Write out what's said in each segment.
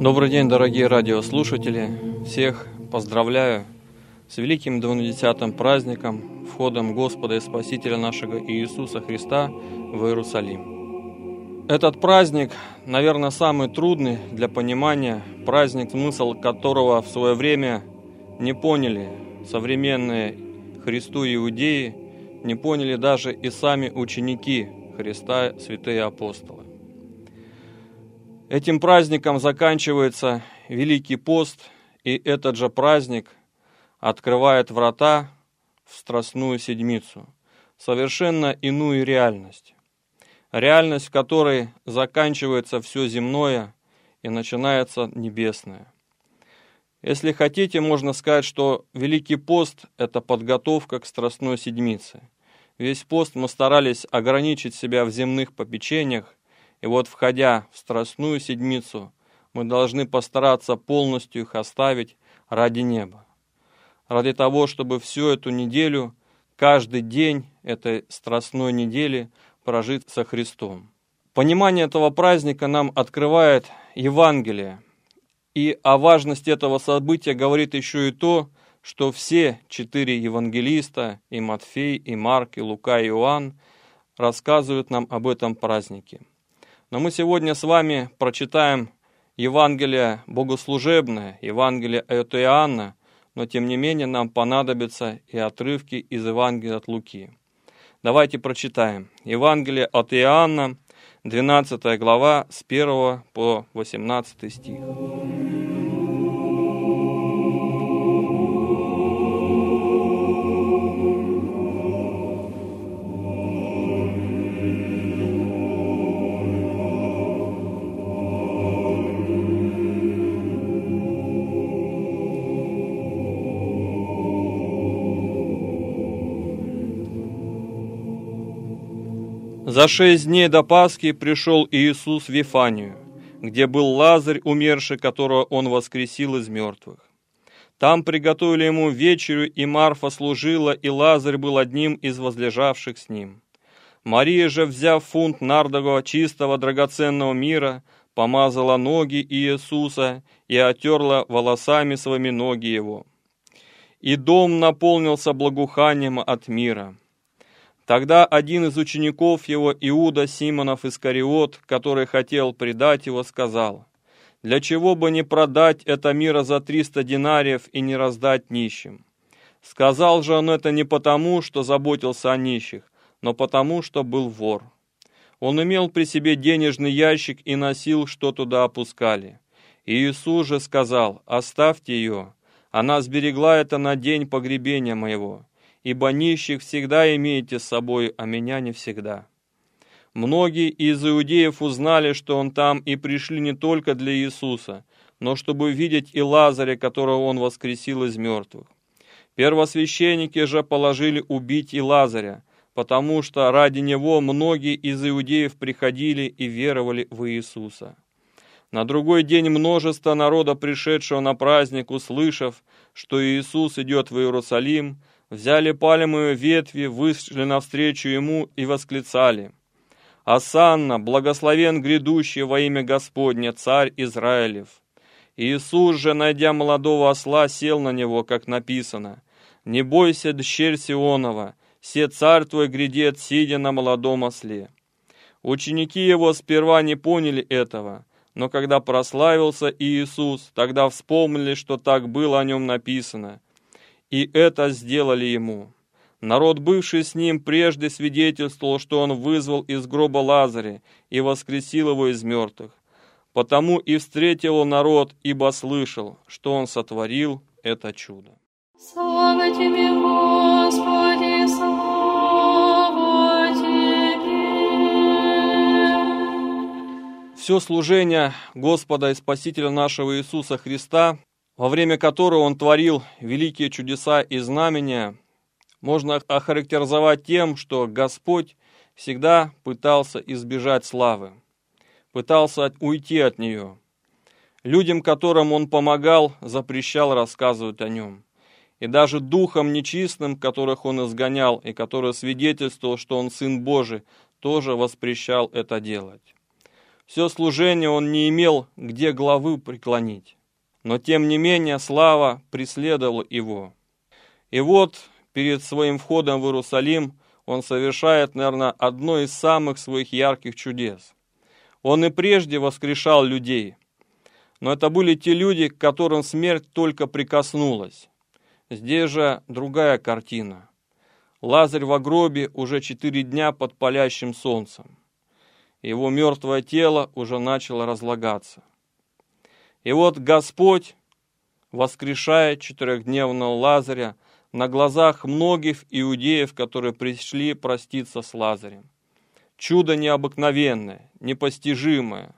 Добрый день, дорогие радиослушатели! Всех поздравляю с великим двунадесятым праздником, входом Господа и Спасителя нашего Иисуса Христа в Иерусалим. Этот праздник, наверное, самый трудный для понимания, праздник, смысл которого в свое время не поняли современные Христу иудеи, не поняли даже и сами ученики Христа, святые апостолы. Этим праздником заканчивается Великий пост, и этот же праздник открывает врата в Страстную Седмицу, совершенно иную реальность. Реальность, в которой заканчивается все земное и начинается небесное. Если хотите, можно сказать, что Великий пост – это подготовка к Страстной Седмице. Весь пост мы старались ограничить себя в земных попечениях, и вот, входя в Страстную Седмицу, мы должны постараться полностью их оставить ради неба. Ради того, чтобы всю эту неделю, каждый день этой Страстной недели прожить со Христом. Понимание этого праздника нам открывает Евангелие. И о важности этого события говорит еще и то, что все четыре евангелиста, и Матфей, и Марк, и Лука, и Иоанн, рассказывают нам об этом празднике. Но мы сегодня с вами прочитаем Евангелие богослужебное, Евангелие от Иоанна, но тем не менее нам понадобятся и отрывки из Евангелия от Луки. Давайте прочитаем. Евангелие от Иоанна, 12 глава, с 1 по 18 стих. За шесть дней до Пасхи пришел Иисус в Вифанию, где был Лазарь, умерший, которого он воскресил из мертвых. Там приготовили ему вечерю, и Марфа служила, и Лазарь был одним из возлежавших с ним. Мария же, взяв фунт нардового чистого драгоценного мира, помазала ноги Иисуса и отерла волосами своими ноги его. И дом наполнился благоуханием от мира. Тогда один из учеников его, Иуда Симонов Искариот, который хотел предать его, сказал, «Для чего бы не продать это мира за триста динариев и не раздать нищим?» Сказал же он это не потому, что заботился о нищих, но потому, что был вор. Он имел при себе денежный ящик и носил, что туда опускали. И Иисус же сказал, «Оставьте ее, она сберегла это на день погребения моего» ибо нищих всегда имеете с собой, а меня не всегда». Многие из иудеев узнали, что он там, и пришли не только для Иисуса, но чтобы видеть и Лазаря, которого он воскресил из мертвых. Первосвященники же положили убить и Лазаря, потому что ради него многие из иудеев приходили и веровали в Иисуса. На другой день множество народа, пришедшего на праздник, услышав, что Иисус идет в Иерусалим, взяли пальмовые ветви, вышли навстречу ему и восклицали. «Асанна, благословен грядущий во имя Господня, царь Израилев!» Иисус же, найдя молодого осла, сел на него, как написано. «Не бойся, дщерь Сионова, все царь твой грядет, сидя на молодом осле». Ученики его сперва не поняли этого, но когда прославился Иисус, тогда вспомнили, что так было о нем написано – и это сделали ему. Народ, бывший с ним, прежде свидетельствовал, что он вызвал из гроба Лазаря и воскресил его из мертвых. Потому и встретил народ, ибо слышал, что он сотворил это чудо. Слава тебе, Господи, слава тебе! Все служение Господа и Спасителя нашего Иисуса Христа во время которого он творил великие чудеса и знамения, можно охарактеризовать тем, что Господь всегда пытался избежать славы, пытался уйти от нее. Людям, которым он помогал, запрещал рассказывать о нем. И даже духом нечистым, которых он изгонял, и который свидетельствовал, что он Сын Божий, тоже воспрещал это делать. Все служение он не имел, где главы преклонить. Но тем не менее слава преследовала его. И вот перед своим входом в Иерусалим он совершает, наверное, одно из самых своих ярких чудес. Он и прежде воскрешал людей, но это были те люди, к которым смерть только прикоснулась. Здесь же другая картина. Лазарь в гробе уже четыре дня под палящим солнцем. Его мертвое тело уже начало разлагаться. И вот Господь воскрешает четырехдневного Лазаря на глазах многих иудеев, которые пришли проститься с Лазарем. Чудо необыкновенное, непостижимое,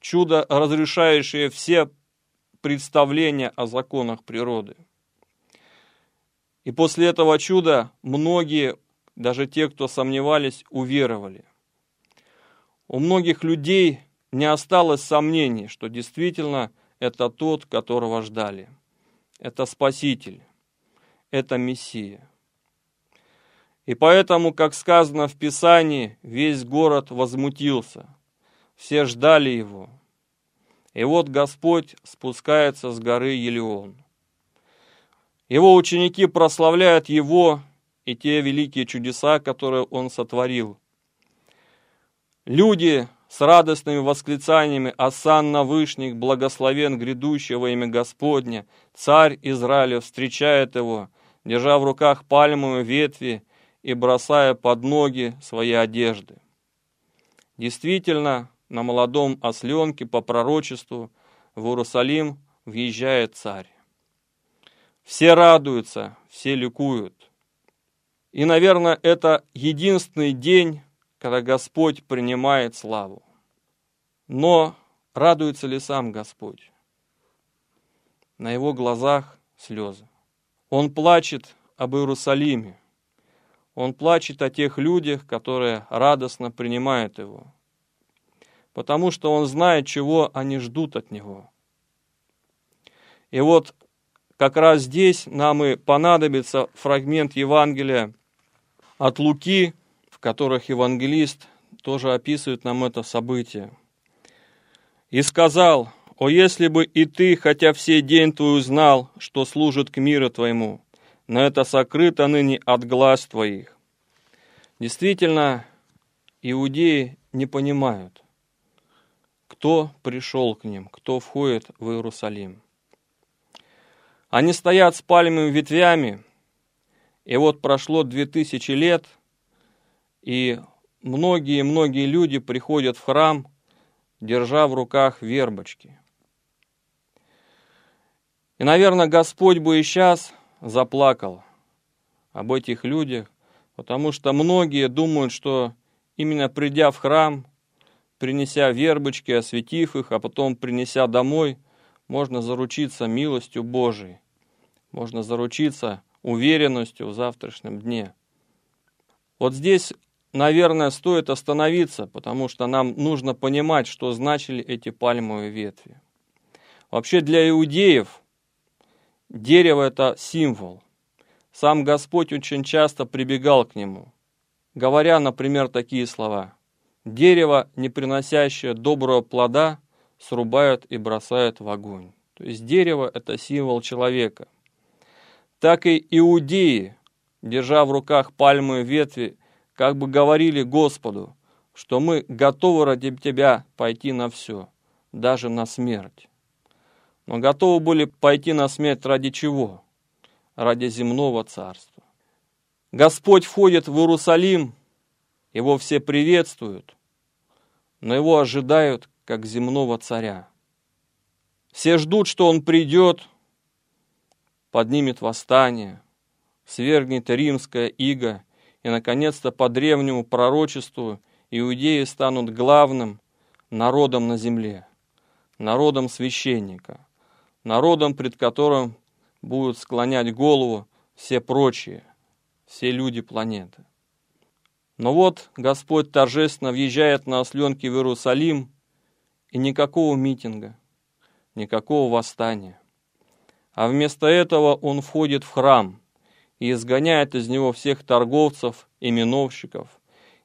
чудо, разрешающее все представления о законах природы. И после этого чуда многие, даже те, кто сомневались, уверовали. У многих людей не осталось сомнений, что действительно это тот, которого ждали. Это Спаситель, это Мессия. И поэтому, как сказано в Писании, весь город возмутился. Все ждали его. И вот Господь спускается с горы Елеон. Его ученики прославляют его и те великие чудеса, которые он сотворил. Люди с радостными восклицаниями «Асан Вышних, благословен грядущий во имя Господня!» Царь Израиля встречает его, держа в руках пальмовые ветви и бросая под ноги свои одежды. Действительно, на молодом осленке по пророчеству в Иерусалим въезжает царь. Все радуются, все ликуют. И, наверное, это единственный день, когда Господь принимает славу. Но радуется ли сам Господь? На его глазах слезы. Он плачет об Иерусалиме. Он плачет о тех людях, которые радостно принимают его. Потому что он знает, чего они ждут от него. И вот как раз здесь нам и понадобится фрагмент Евангелия от Луки, которых евангелист тоже описывает нам это событие. «И сказал, о, если бы и ты, хотя все день твой узнал, что служит к миру твоему, но это сокрыто ныне от глаз твоих». Действительно, иудеи не понимают, кто пришел к ним, кто входит в Иерусалим. Они стоят с пальмовыми ветвями, и вот прошло две тысячи лет – и многие-многие люди приходят в храм, держа в руках вербочки. И, наверное, Господь бы и сейчас заплакал об этих людях, потому что многие думают, что именно придя в храм, принеся вербочки, осветив их, а потом принеся домой, можно заручиться милостью Божией, можно заручиться уверенностью в завтрашнем дне. Вот здесь наверное, стоит остановиться, потому что нам нужно понимать, что значили эти пальмовые ветви. Вообще для иудеев дерево – это символ. Сам Господь очень часто прибегал к нему, говоря, например, такие слова. «Дерево, не приносящее доброго плода, срубают и бросают в огонь». То есть дерево – это символ человека. Так и иудеи, держа в руках пальмовые ветви, как бы говорили Господу, что мы готовы ради Тебя пойти на все, даже на смерть. Но готовы были пойти на смерть ради чего? Ради земного царства. Господь входит в Иерусалим, его все приветствуют, но его ожидают как земного царя. Все ждут, что он придет, поднимет восстание, свергнет римское иго и, наконец-то, по древнему пророчеству иудеи станут главным народом на земле, народом священника, народом, пред которым будут склонять голову все прочие, все люди планеты. Но вот Господь торжественно въезжает на осленке в Иерусалим, и никакого митинга, никакого восстания. А вместо этого он входит в храм и изгоняет из него всех торговцев и миновщиков,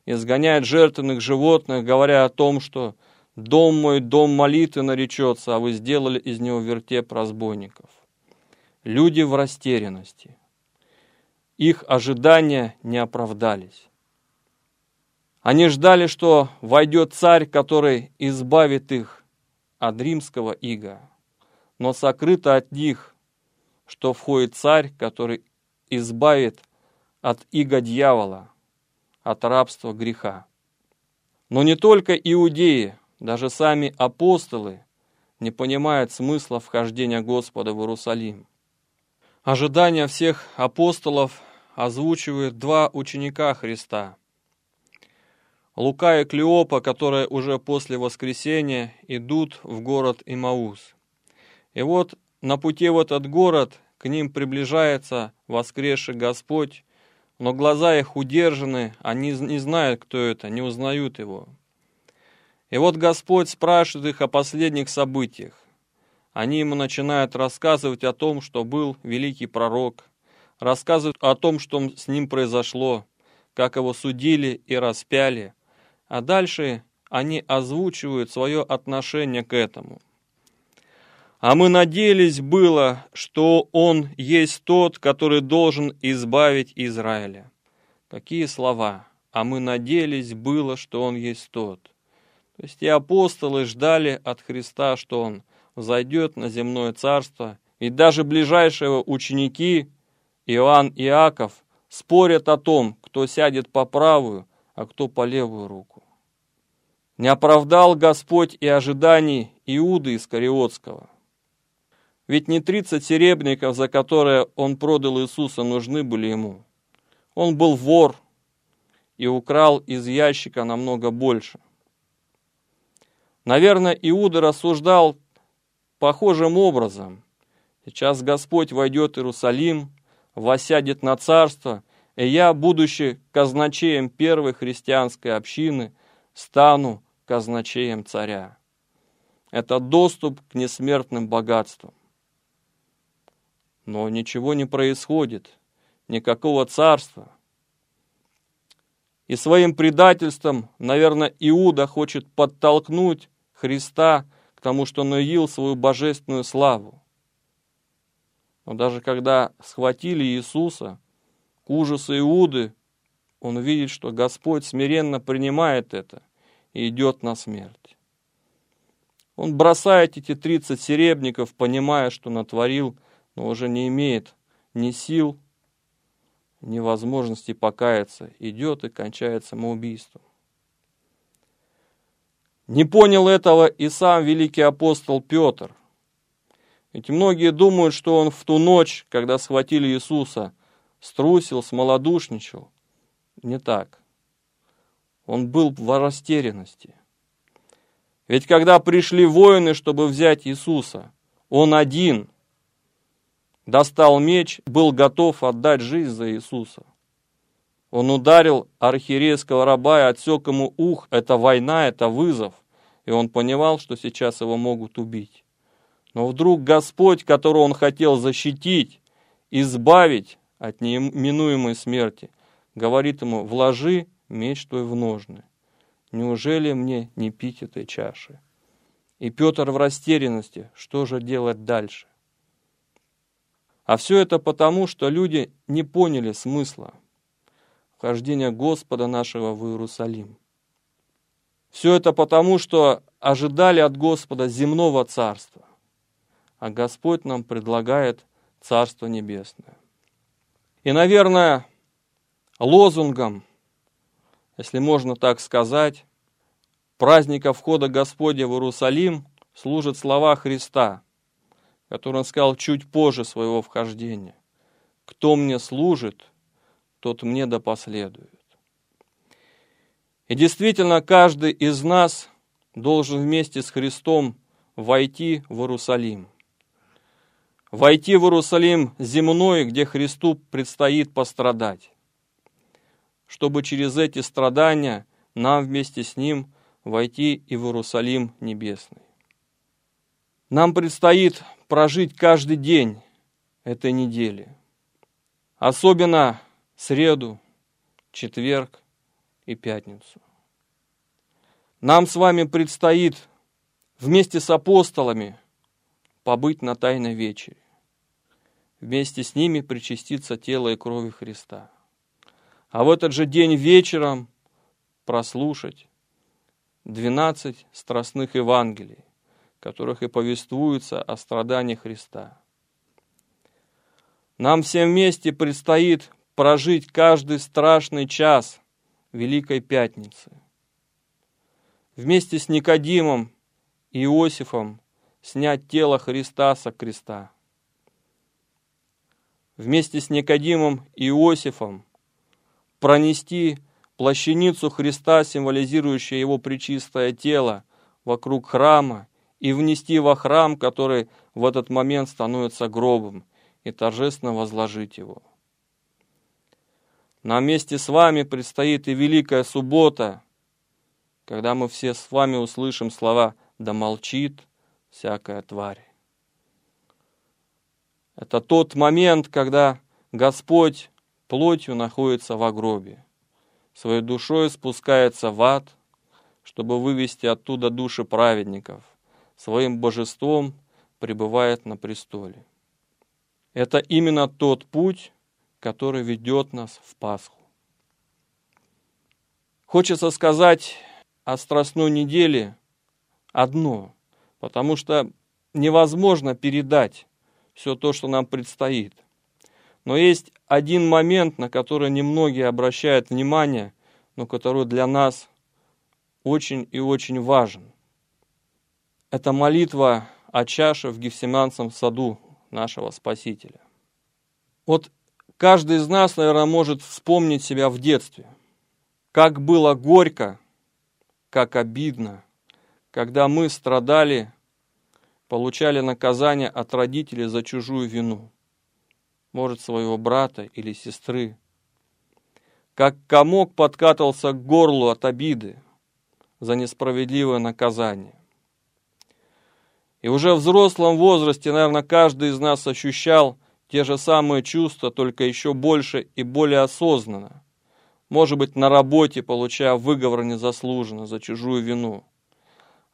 изгоняет жертвенных животных, говоря о том, что «дом мой, дом молитвы наречется, а вы сделали из него вертеп разбойников». Люди в растерянности. Их ожидания не оправдались. Они ждали, что войдет царь, который избавит их от римского ига. Но сокрыто от них, что входит царь, который избавит от иго дьявола, от рабства греха. Но не только иудеи, даже сами апостолы не понимают смысла вхождения Господа в Иерусалим. Ожидания всех апостолов озвучивают два ученика Христа. Лука и Клеопа, которые уже после воскресения идут в город Имаус. И вот на пути в этот город к ним приближается воскресший Господь, но глаза их удержаны, они не знают, кто это, не узнают его. И вот Господь спрашивает их о последних событиях. Они ему начинают рассказывать о том, что был великий пророк, рассказывают о том, что с ним произошло, как его судили и распяли, а дальше они озвучивают свое отношение к этому. А мы надеялись было, что Он есть тот, который должен избавить Израиля. Какие слова? А мы надеялись было, что Он есть тот. То есть и апостолы ждали от Христа, что Он взойдет на земное царство. И даже ближайшие ученики, Иоанн и Иаков, спорят о том, кто сядет по правую, а кто по левую руку. Не оправдал Господь и ожиданий Иуды Искариотского – ведь не 30 серебряников, за которые он продал Иисуса, нужны были ему. Он был вор и украл из ящика намного больше. Наверное, Иуда рассуждал похожим образом. Сейчас Господь войдет в Иерусалим, восядет на царство, и я, будучи казначеем первой христианской общины, стану казначеем царя. Это доступ к несмертным богатствам. Но ничего не происходит, никакого царства. И своим предательством, наверное, Иуда хочет подтолкнуть Христа к тому, что он уявил свою божественную славу. Но даже когда схватили Иисуса, к ужасу Иуды, он видит, что Господь смиренно принимает это и идет на смерть. Он бросает эти 30 серебников, понимая, что натворил но уже не имеет ни сил, ни возможности покаяться, идет и кончает самоубийством. Не понял этого и сам великий апостол Петр. Ведь многие думают, что он в ту ночь, когда схватили Иисуса, струсил, смолодушничал. Не так. Он был в растерянности. Ведь когда пришли воины, чтобы взять Иисуса, он один – достал меч, был готов отдать жизнь за Иисуса. Он ударил архиерейского раба и отсек ему ух. Это война, это вызов. И он понимал, что сейчас его могут убить. Но вдруг Господь, которого он хотел защитить, избавить от неминуемой смерти, говорит ему, вложи меч твой в ножны. Неужели мне не пить этой чаши? И Петр в растерянности, что же делать дальше? А все это потому, что люди не поняли смысла вхождения Господа нашего в Иерусалим. Все это потому, что ожидали от Господа земного царства, а Господь нам предлагает Царство Небесное. И, наверное, лозунгом, если можно так сказать, праздника входа Господня в Иерусалим служат слова Христа – который он сказал чуть позже своего вхождения. «Кто мне служит, тот мне да последует». И действительно, каждый из нас должен вместе с Христом войти в Иерусалим. Войти в Иерусалим земной, где Христу предстоит пострадать. чтобы через эти страдания нам вместе с Ним войти и в Иерусалим Небесный. Нам предстоит прожить каждый день этой недели, особенно среду, четверг и пятницу. Нам с вами предстоит вместе с апостолами побыть на Тайной Вечере, вместе с ними причаститься тела и крови Христа. А в этот же день вечером прослушать 12 страстных Евангелий, которых и повествуется о страдании Христа. Нам всем вместе предстоит прожить каждый страшный час Великой Пятницы. Вместе с Никодимом и Иосифом снять тело Христа со креста. Вместе с Никодимом и Иосифом пронести плащаницу Христа, символизирующую его причистое тело, вокруг храма и внести во храм, который в этот момент становится гробом, и торжественно возложить его. На месте с вами предстоит и Великая Суббота, когда мы все с вами услышим слова «Да молчит всякая тварь». Это тот момент, когда Господь плотью находится в гробе своей душой спускается в ад, чтобы вывести оттуда души праведников, своим божеством пребывает на престоле. Это именно тот путь, который ведет нас в Пасху. Хочется сказать о Страстной неделе одно, потому что невозможно передать все то, что нам предстоит. Но есть один момент, на который немногие обращают внимание, но который для нас очень и очень важен. Это молитва о чаше в Гефсиманском саду нашего Спасителя. Вот каждый из нас, наверное, может вспомнить себя в детстве. Как было горько, как обидно, когда мы страдали, получали наказание от родителей за чужую вину может, своего брата или сестры. Как комок подкатывался к горлу от обиды за несправедливое наказание. И уже в взрослом возрасте, наверное, каждый из нас ощущал те же самые чувства, только еще больше и более осознанно. Может быть, на работе, получая выговор незаслуженно за чужую вину.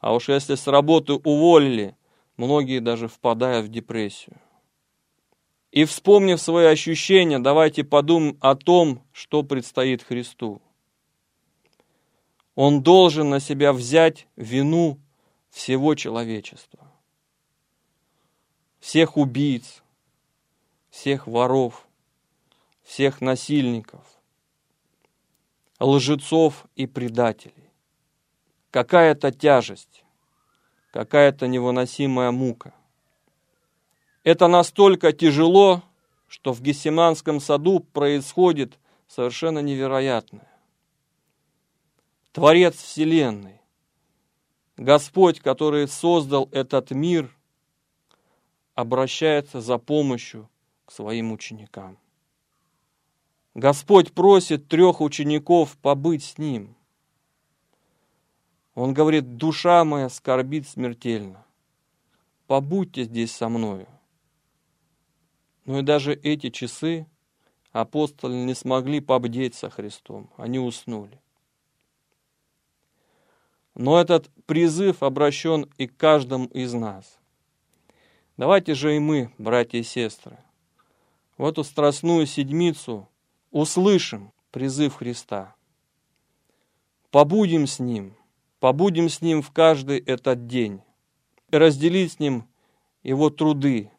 А уж если с работы уволили, многие даже впадают в депрессию. И вспомнив свои ощущения, давайте подумаем о том, что предстоит Христу. Он должен на себя взять вину всего человечества. Всех убийц, всех воров, всех насильников, лжецов и предателей. Какая-то тяжесть, какая-то невыносимая мука – это настолько тяжело, что в Гессиманском саду происходит совершенно невероятное. Творец Вселенной, Господь, который создал этот мир, обращается за помощью к своим ученикам. Господь просит трех учеников побыть с Ним. Он говорит, душа моя скорбит смертельно. Побудьте здесь со мною. Но и даже эти часы апостолы не смогли побдеть со Христом, они уснули. Но этот призыв обращен и к каждому из нас. Давайте же и мы, братья и сестры, в эту страстную седмицу услышим призыв Христа. Побудем с Ним, побудем с Ним в каждый этот день, и разделить с Ним Его труды,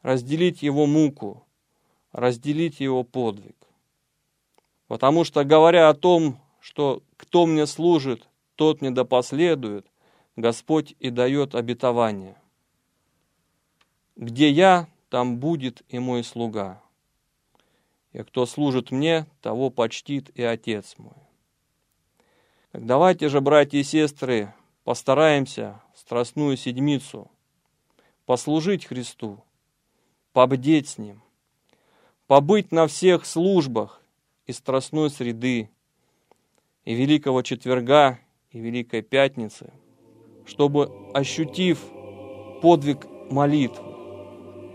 разделить его муку, разделить его подвиг. Потому что, говоря о том, что кто мне служит, тот мне да последует, Господь и дает обетование. Где я, там будет и мой слуга. И кто служит мне, того почтит и Отец мой. Так давайте же, братья и сестры, постараемся Страстную Седмицу послужить Христу, побдеть с Ним, побыть на всех службах из страстной среды, и Великого Четверга, и Великой Пятницы, чтобы, ощутив подвиг молитвы,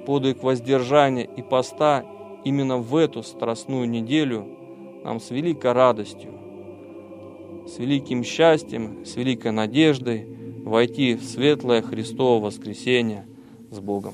подвиг воздержания и поста именно в эту страстную неделю, нам с великой радостью, с великим счастьем, с великой надеждой войти в светлое Христово воскресенье с Богом.